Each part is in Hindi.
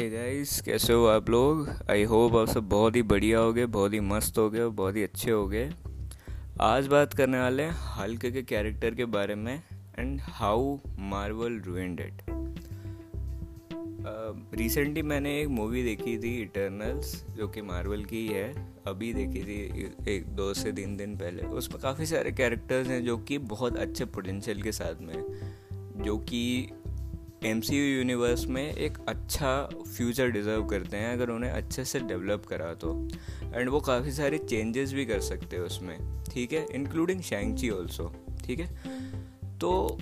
ए गाइस कैसे हो आप लोग? आई होप आप सब बहुत ही बढ़िया हो गए बहुत ही मस्त हो गए और बहुत ही अच्छे हो गए आज बात करने वाले हैं हल्क के कैरेक्टर के बारे में and how Marvel ruined it recently मैंने एक मूवी देखी थी इटर्नल्स जो कि मार्वल की ही। है अभी देखी थी एक दो से तीन दिन पहले। उसमें काफ़ी सारे कैरेक्टर्स हैं जो कि बहुत अच्छे पोटेंशियल के साथ में जो कि एमसीयू यूनिवर्स में एक अच्छा फ्यूचर डिज़र्व करते हैं, अगर उन्हें अच्छे से डेवलप करा तो। एंड वो काफ़ी सारे चेंजेस भी कर सकते हैं उसमें, ठीक है? इंक्लूडिंग शैंगची ऑल्सो ठीक है? तो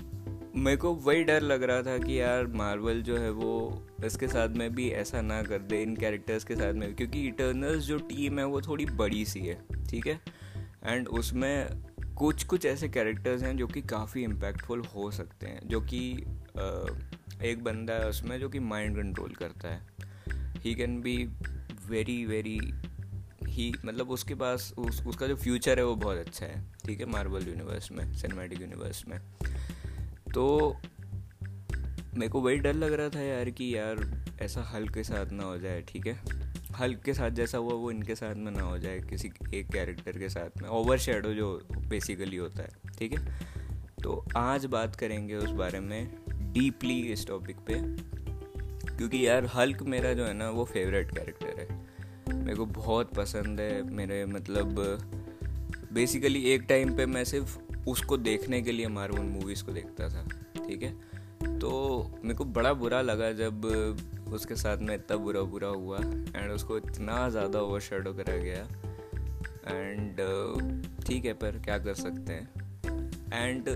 मेरे को वही डर लग रहा था कि यार मार्वल जो है वो इसके साथ में भी ऐसा ना कर दे, इन कैरेक्टर्स के साथ में क्योंकि इटर्नल्स जो टीम है वो थोड़ी बड़ी सी है, ठीक है? एंड उसमें कुछ कुछ ऐसे कैरेक्टर्स हैं जो कि काफ़ी इम्पैक्टफुल हो सकते हैं, जो कि एक बंदा है उसमें जो कि माइंड कंट्रोल करता है। He can be very very he मतलब उसके पास उस, उसका जो फ्यूचर है वो बहुत अच्छा है ठीक है मार्बल यूनिवर्स में सिनेमेटिक यूनिवर्स में। तो मेरे को वही डर लग रहा था यार कि यार ऐसा हल्क के साथ ना हो जाए ठीक है? हल्क के साथ जैसा हुआ वो इनके साथ में ना हो जाए किसी एक कैरेक्टर के साथ में। ओवर शेडो जो बेसिकली होता है ठीक है? तो आज बात करेंगे उस बारे में डीपली इस टॉपिक पे, क्योंकि यार हल्क मेरा जो है ना, वो फेवरेट कैरेक्टर है। मेरे को बहुत पसंद है, मेरे मतलब बेसिकली एक टाइम पे मैं सिर्फ़ उसको देखने के लिए मार्वल मूवीज़ को देखता था, ठीक है? तो मेरे को बड़ा बुरा लगा जब उसके साथ में इतना बुरा बुरा हुआ एंड उसको इतना ज़्यादा ओवर शेडो करा गया एंड ठीक है, पर क्या कर सकते हैं? एंड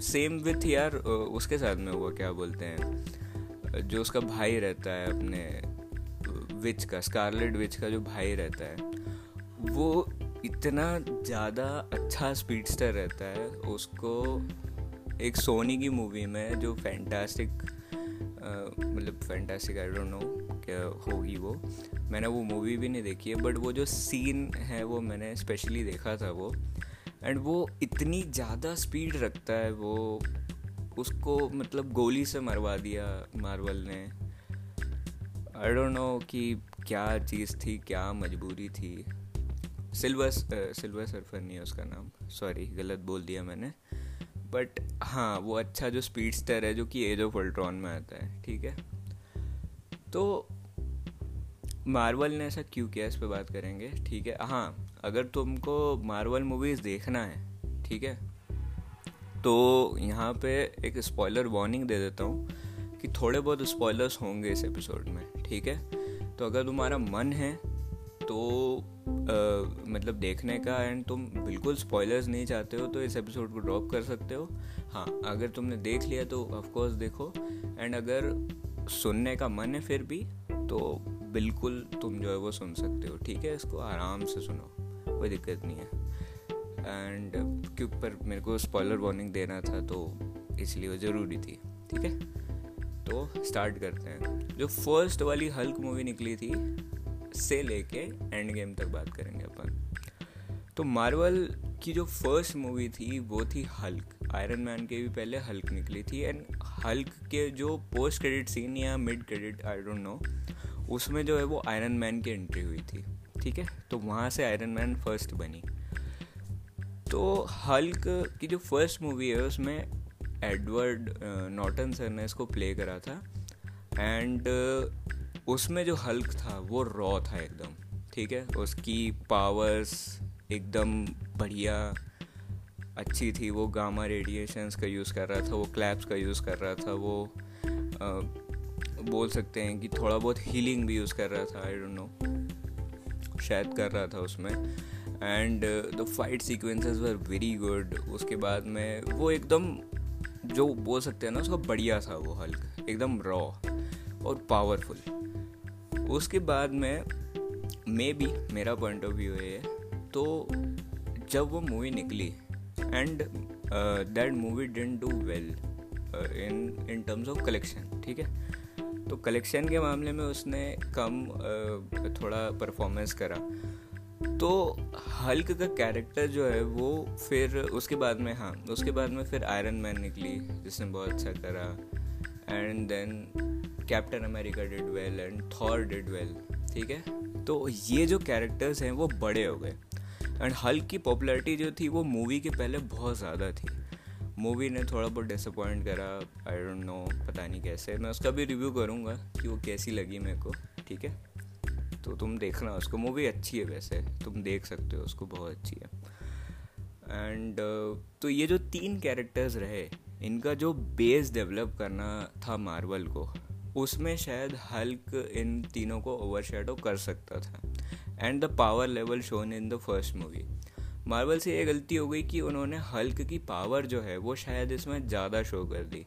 सेम विथ यार उसके साथ में हुआ क्या बोलते हैं? जो उसका भाई रहता है अपने विच का स्कारलेट विच का जो भाई रहता है, वो इतना ज़्यादा अच्छा स्पीडस्टर रहता है, उसको एक सोनी की मूवी में जो फैंटास्टिक मतलब फैंटास्टिक आई डोंट नो क्या होगी वो, मैंने वो मूवी भी नहीं देखी है बट वो जो सीन है वो मैंने स्पेशली देखा था वो एंड वो इतनी ज़्यादा स्पीड रखता है वो, उसको मतलब गोली से मरवा दिया मार्वल ने। आई डोंट नो कि क्या चीज़ थी, क्या मजबूरी थी। सिल्वर सिल्वर सर्फर नहीं है उसका नाम। सॉरी गलत बोल दिया मैंने। बट हाँ वो अच्छा जो स्पीड स्टर है, जो कि एज ऑफ़ अल्ट्रॉन में आता है, ठीक है? तो मार्वल ने ऐसा क्यों किया, इस पर बात करेंगे, ठीक है? हाँ अगर तुमको मार्वल मूवीज़ देखना है ठीक है? तो यहाँ पे एक स्पॉइलर वार्निंग दे देता हूँ कि थोड़े बहुत स्पॉयलर्स होंगे इस एपिसोड में ठीक है? तो अगर तुम्हारा मन है तो आ, मतलब देखने का एंड तुम बिल्कुल स्पॉयलर्स नहीं चाहते हो तो इस एपिसोड को ड्रॉप कर सकते हो। हाँ अगर तुमने देख लिया तो ऑफकोर्स देखो। एंड अगर सुनने का मन है फिर भी तो बिल्कुल तुम जो है वो सुन सकते हो ठीक है? इसको आराम से सुनो। कोई दिक्कत नहीं है। एंड क्यों पर मेरे को स्पॉइलर वार्निंग देना था तो इसलिए वो ज़रूरी थी, ठीक है? तो स्टार्ट करते हैं। जो फ़र्स्ट वाली हल्क मूवी निकली थी, से लेके एंड गेम तक बात करेंगे अपन। तो मार्वल की जो फ़र्स्ट मूवी थी, वो थी हल्क आयरन मैन के भी पहले हल्क निकली थी एंड हल्क के जो पोस्ट क्रेडिट सीन या mid credit I don't know उसमें जो है वो आयरन मैन की एंट्री हुई थी। ठीक है? तो वहाँ से आयरन मैन फ़र्स्ट बनी। तो हल्क की जो फ़र्स्ट मूवी है उसमें एडवर्ड नॉटन सर ने इसको प्ले करा था। एंड उसमें जो हल्क था वो रॉ था एकदम। ठीक है? उसकी पावर्स एकदम बढ़िया अच्छी थी। वो गामा रेडिएशंस का यूज़ कर रहा था वो क्लैप्स का यूज़ कर रहा था वो आ, बोल सकते हैं कि थोड़ा बहुत हीलिंग भी यूज़ कर रहा था आई डोंट नो शायद कर रहा था उसमें। And the fight sequences were very good उसके बाद में वो एकदम जो बोल सकते हैं ना, उसका बढ़िया था वो हल्क। एकदम रॉ और पावरफुल उसके बाद में मे बी मेरा पॉइंट ऑफ़ व्यू है तो जब वो मूवी निकली and that movie didn't do well in in terms of collection ठीक है? तो कलेक्शन के मामले में उसने कम थोड़ा परफॉर्मेंस करा। तो हल्क का कैरेक्टर जो है, वो फिर उसके बाद में हाँ उसके बाद में फिर आयरन मैन निकली, जिसने बहुत अच्छा करा। And then Captain America did well and Thor did well ठीक है? तो ये जो कैरेक्टर्स हैं, वो बड़े हो गए। एंड हल्क की पॉपुलैरिटी जो थी, वो मूवी के पहले बहुत ज़्यादा थी। मूवी ने थोड़ा बहुत डिसअपॉइंट करा आई डोंट नो पता नहीं कैसे। मैं उसका भी रिव्यू करूँगा कि वो कैसी लगी मेरे को ठीक है? तो तुम देखना उसको। मूवी अच्छी है वैसे तुम देख सकते हो उसको बहुत अच्छी है। एंड uh, तो ये जो तीन कैरेक्टर्स रहे इनका जो बेस डेवलप करना था मार्वल को उसमें शायद हल्क इन तीनों को ओवरशैडो कर सकता था। And the power level shown in the first movie Marvel से ये गलती हो गई कि उन्होंने हल्क की पावर जो है, वो शायद इसमें ज़्यादा शो कर दी।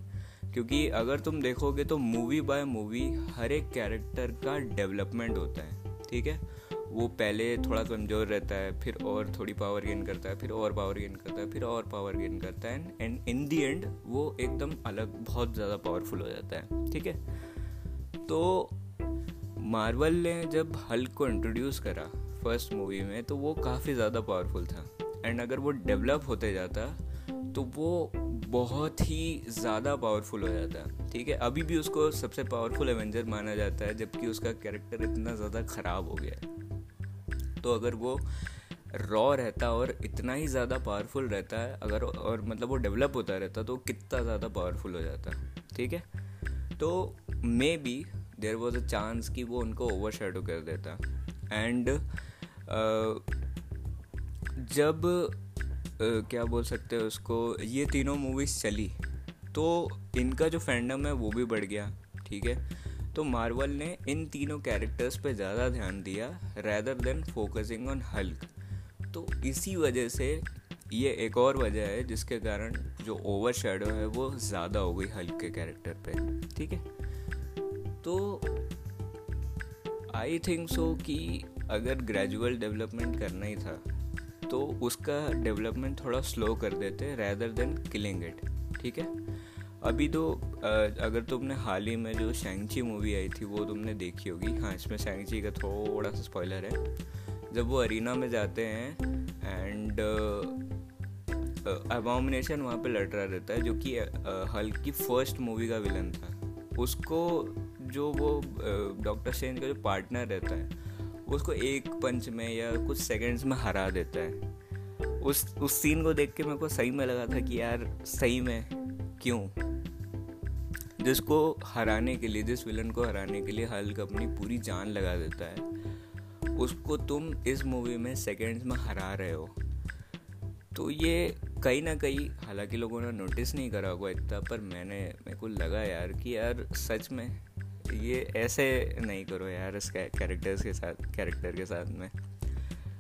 क्योंकि अगर तुम देखोगे तो मूवी बाय मूवी हर एक कैरेक्टर का डेवलपमेंट होता है, ठीक है? वो पहले थोड़ा कमज़ोर रहता है, फिर और थोड़ी पावर गेन करता है, फिर और पावर गेन करता है, फिर और पावर गेन करता है एंड इन दी एंड वो एकदम अलग, बहुत ज़्यादा पावरफुल हो जाता है, ठीक है? तो मार्वल ने जब हल्क को इंट्रोड्यूस करा फ़र्स्ट मूवी में तो वो काफ़ी ज़्यादा पावरफुल था। एंड अगर वो डेवलप होते जाता तो वो बहुत ही ज़्यादा पावरफुल हो जाता। ठीक है, अभी भी उसको सबसे पावरफुल एवेंजर माना जाता है, जबकि उसका कैरेक्टर इतना ज़्यादा ख़राब हो गया है। तो अगर वो रॉ रहता और इतना ही ज़्यादा पावरफुल रहता है अगर और मतलब वो डेवलप होता रहता तो कितना ज़्यादा पावरफुल हो जाता। ठीक है? तो maybe there was a chance कि वो उनको ओवर शेडो कर देता। एंड जब क्या बोल सकते हैं उसको, ये तीनों मूवीज़ चली तो इनका जो फैंडम है वो भी बढ़ गया, ठीक है? तो मार्वल ने इन तीनों कैरेक्टर्स पे ज़्यादा ध्यान दिया rather than focusing on Hulk तो इसी वजह से ये एक और वजह है, जिसके कारण जो ओवर शेडो है वो ज़्यादा हो गई हल्क के कैरेक्टर पे, ठीक है? तो आई थिंक सो कि अगर ग्रेजुअल डेवलपमेंट करना ही था तो उसका डेवलपमेंट थोड़ा स्लो कर देते रैदर देन किलिंग इट ठीक है? अभी तो अगर तुमने हाल ही में जो शेंगची मूवी आई थी, वो तुमने देखी होगी। हाँ इसमें शेंगची का थोड़ा सा स्पॉइलर है। जब वो अरीना में जाते हैं एंड अबॉमिनेशन वहाँ पे लड़ रहा रहता है, जो कि हल्क की फ़र्स्ट मूवी का विलन था। उसको जो वो डॉक्टर स्ट्रेंज का जो पार्टनर रहता है उसको एक पंच में या कुछ सेकंड्स में हरा देता है। उस उस सीन को देख के मेरे को सही में लगा था कि यार सही में क्यों? जिसको हराने के लिए, जिस विलन को हराने के लिए हल्क अपनी पूरी जान लगा देता है, उसको तुम इस मूवी में सेकेंड्स में हरा रहे हो। तो ये कहीं ना कहीं, हालाँकि लोगों ने नोटिस नहीं करा होगा इतना, पर मैंने, मेरे को लगा यार कि यार सच में ये ऐसे नहीं करो यार इस कैरेक्टर्स के साथ कैरेक्टर के साथ में।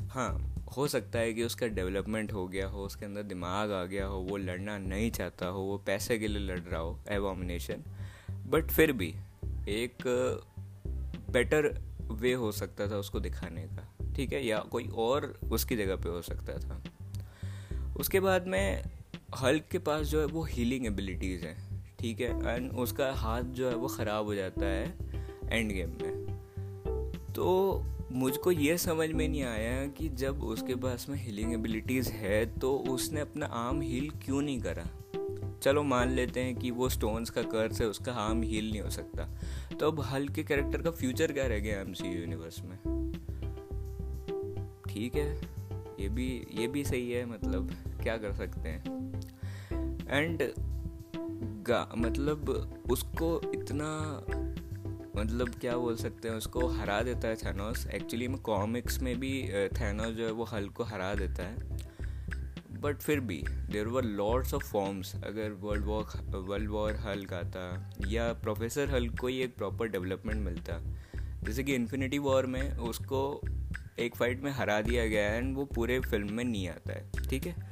हाँ हो सकता है कि उसका डेवलपमेंट हो गया हो, उसके अंदर दिमाग आ गया हो, वो लड़ना नहीं चाहता हो, वो पैसे के लिए लड़ रहा हो एवोमिनेशन बट फिर भी, एक बेटर वे हो सकता था उसको दिखाने का, ठीक है? या कोई और उसकी जगह पे हो सकता था। उसके बाद में हल्क के पास जो है, वो हीलिंग एबिलिटीज़ हैं। ठीक है एंड उसका हाथ जो है वो ख़राब हो जाता है एंड गेम में। तो मुझको ये समझ में नहीं आया कि जब उसके पास में हीलिंग एबिलिटीज़ है तो उसने अपना आर्म हील क्यों नहीं करा? चलो मान लेते हैं कि वो स्टोन्स का कर्स है, उसका आर्म हील नहीं हो सकता। तो अब हल्क कैरेक्टर का फ्यूचर क्या रह गया एम यूनिवर्स में? ठीक है, ये भी ये भी सही है मतलब क्या कर सकते हैं? एंड मतलब उसको इतना मतलब क्या बोल सकते हैं, उसको हरा देता है थैनोस एक्चुअली में कॉमिक्स में भी थैनोस जो है वो हल्क को हरा देता है। बट फिर भी there were lords of forms अगर world war world war Hulk आता, या प्रोफेसर हल्क को ही एक प्रॉपर डेवलपमेंट मिलता। जैसे कि इन्फिनिटी वॉर में उसको एक फाइट में हरा दिया गया है एंड वो पूरे फ़िल्म में नहीं आता है। ठीक है?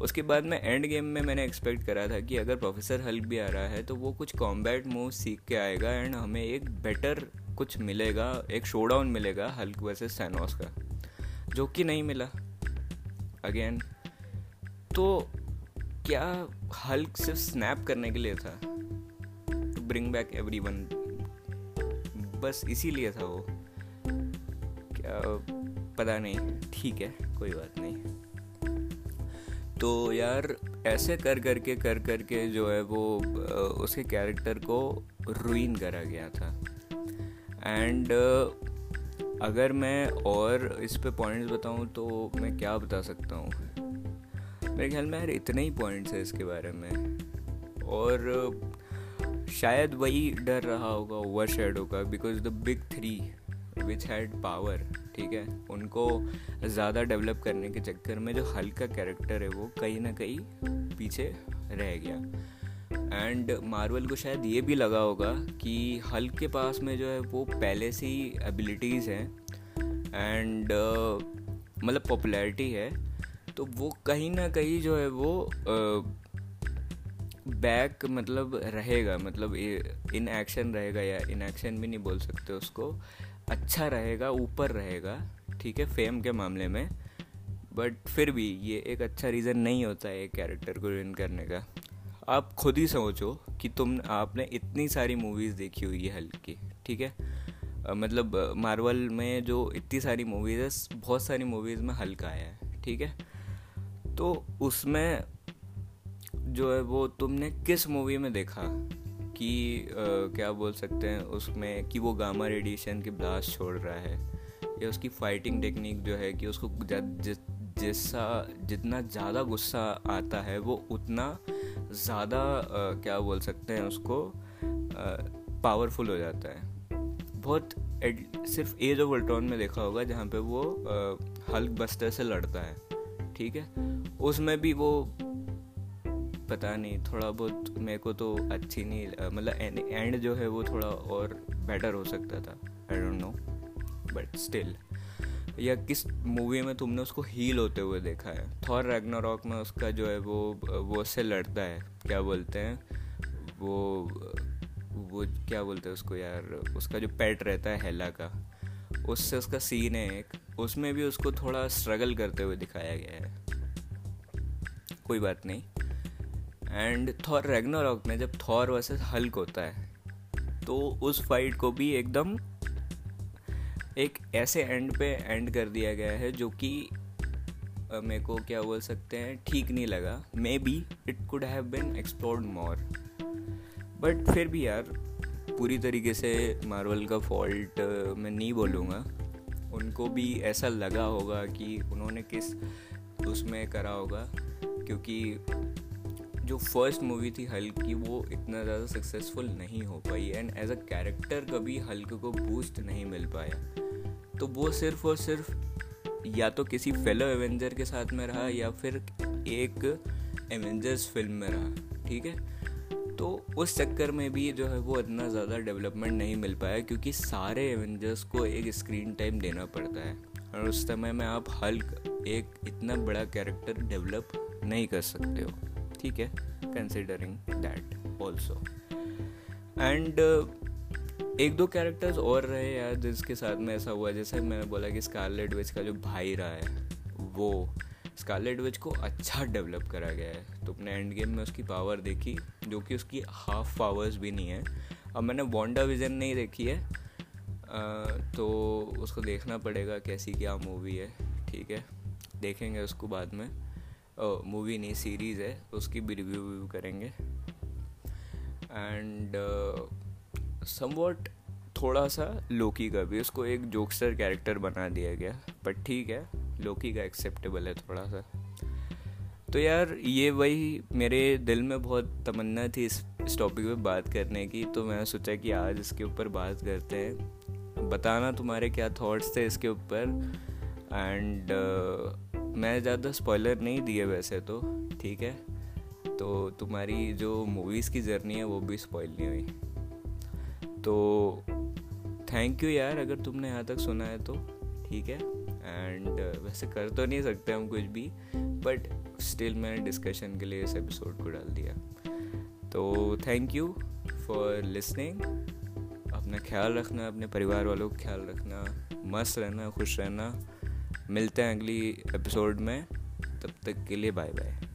उसके बाद में एंड गेम में मैंने एक्सपेक्ट करा था कि अगर प्रोफेसर हल्क भी आ रहा है तो वो कुछ कॉम्बैट मूव सीख के आएगा एंड हमें एक बेटर कुछ मिलेगा, एक शोडाउन मिलेगा हल्क वर्सेस सैनोस का, जो कि नहीं मिला। अगेन तो क्या हल्क सिर्फ़ स्नैप करने के लिए था? To bring back everyone बस इसीलिए था वो। क्या, पता नहीं। ठीक है, कोई बात नहीं। तो यार, ऐसे कर करके कर करके जो है वो उसके कैरेक्टर को रुइन करा गया था। एंड अगर मैं और इस पे पॉइंट्स बताऊँ तो मैं क्या बता सकता हूँ? मेरे ख्याल में यार इतने ही पॉइंट्स है इसके बारे में। और, शायद वही डर रहा होगा ओवर शेडो का because the big three which had power ठीक है? उनको ज़्यादा डेवलप करने के चक्कर में जो हल्का कैरेक्टर है वो कहीं ना कहीं पीछे रह गया। एंड मार्वल को शायद ये भी लगा होगा कि हल्क के पास में जो है वो पहले से ही एबिलिटीज़ हैं एंड uh, मतलब पॉपुलैरिटी है तो वो कहीं ना कहीं जो है वो बैक uh, मतलब रहेगा मतलब इन एक्शन रहेगा या इन एक्शन भी नहीं बोल सकते उसको। अच्छा रहेगा, ऊपर रहेगा, ठीक है फेम के मामले में। बट फिर भी ये एक अच्छा रीज़न नहीं होता है एक कैरेक्टर को विन करने का। आप खुद ही सोचो कि तुम, आपने इतनी सारी मूवीज़ देखी हुई है हल्की, ठीक है? मतलब मार्वल में जो इतनी सारी मूवीज़ है, बहुत सारी मूवीज़ में हल्का आया है, ठीक है? तो उसमें जो है वो तुमने किस मूवी में देखा? कि क्या बोल सकते हैं उसमें कि वो गामा रेडिएशन की ब्लास्ट छोड़ रहा है। या उसकी फाइटिंग टेक्निक जो है कि उसको जैसा जितना ज़्यादा गुस्सा आता है वो उतना ज़्यादा क्या बोल सकते हैं उसको पावरफुल हो जाता है। बहुत एड, सिर्फ़ एज ऑफ़ अल्ट्रॉन में देखा होगा जहाँ पे वो हल्क बस्टर से लड़ता है ठीक है? उसमें भी वो पता नहीं, थोड़ा बहुत मेरे को तो अच्छी नहीं मतलब एंड जो है वो थोड़ा और बेटर हो सकता था I don't know but still या किस मूवी में तुमने उसको हील होते हुए देखा है? थॉर रैगनारॉक में उसका जो है वो वो उससे लड़ता है, क्या बोलते हैं? वो वो क्या बोलते हैं उसको यार, उसका जो पेट रहता है हेला का, उससे उसका सीन है एक, उसमें भी उसको थोड़ा स्ट्रगल करते हुए दिखाया गया है। कोई बात नहीं। एंड थॉर रेगनारॉक में जब थॉर वर्सेस हल्क होता है तो उस फाइट को भी एकदम एक ऐसे एंड पे एंड कर दिया गया है, जो कि मेरे को क्या बोल सकते हैं, ठीक नहीं लगा। Maybe it could have been explored more but फिर भी यार, पूरी तरीके से मार्वल का फॉल्ट मैं नहीं बोलूँगा। उनको भी ऐसा लगा होगा कि उन्होंने किस उसमें करा होगा, क्योंकि जो फ़र्स्ट मूवी थी हल्क की, वो इतना ज़्यादा सक्सेसफुल नहीं हो पाई एंड एज अ कैरेक्टर कभी हल्क को बूस्ट नहीं मिल पाया। तो वो सिर्फ़ और सिर्फ़ या तो किसी फेलो एवेंजर के साथ में रहा या फिर एक एवेंजर्स फ़िल्म में रहा, ठीक है? तो उस चक्कर में भी जो है वो इतना ज़्यादा डेवलपमेंट नहीं मिल पाया क्योंकि सारे एवेंजर्स को एक स्क्रीन टाइम देना पड़ता है। और उस समय में आप हल्क एक इतना बड़ा कैरेक्टर डेवलप नहीं कर सकते हो। ठीक है कंसिडरिंग दैट ऑल्सो एंड एक दो कैरेक्टर्स और रहे यार जिसके साथ में ऐसा हुआ, जैसे मैंने बोला कि स्कारलेट विच का जो भाई रहा है, वो स्कारलेट विच को अच्छा डेवलप करा गया है। तो अपने एंड गेम में उसकी पावर देखी, जो कि उसकी हाफ़ पावर्स भी नहीं है। अब मैंने वॉन्डा विजन नहीं देखी है तो उसको देखना पड़ेगा कैसी क्या मूवी है, ठीक है? देखेंगे उसको बाद में। मूवी नहीं सीरीज़ है, उसकी भी रिव्यू व्यू करेंगे। एंड समवॉट थोड़ा सा लोकी का भी, उसको एक जोक्सर कैरेक्टर बना दिया गया बट ठीक है लोकी का एक्सेप्टेबल है थोड़ा सा तो यार, ये वही मेरे दिल में बहुत तमन्ना थी इस इस टॉपिक पे बात करने की तो मैंने सोचा कि आज इसके ऊपर बात करते हैं। बताना तुम्हारे क्या थॉट्स थे इसके ऊपर? एंड मैं ज़्यादा स्पॉइलर नहीं दिए वैसे तो ठीक है? तो तुम्हारी जो मूवीज़ की जर्नी है वो भी स्पॉइल नहीं हुई। तो थैंक यू यार, अगर तुमने यहाँ तक सुना है तो ठीक है? एंड वैसे कर तो नहीं सकते हम कुछ भी बट स्टिल मैंने डिस्कशन के लिए इस एपिसोड को डाल दिया। तो थैंक यू फॉर लिसनिंग अपना ख्याल रखना, अपने परिवार वालों का ख्याल रखना, मस्त रहना, खुश रहना। मिलते हैं अगली एपिसोड में तब तक के लिए बाय बाय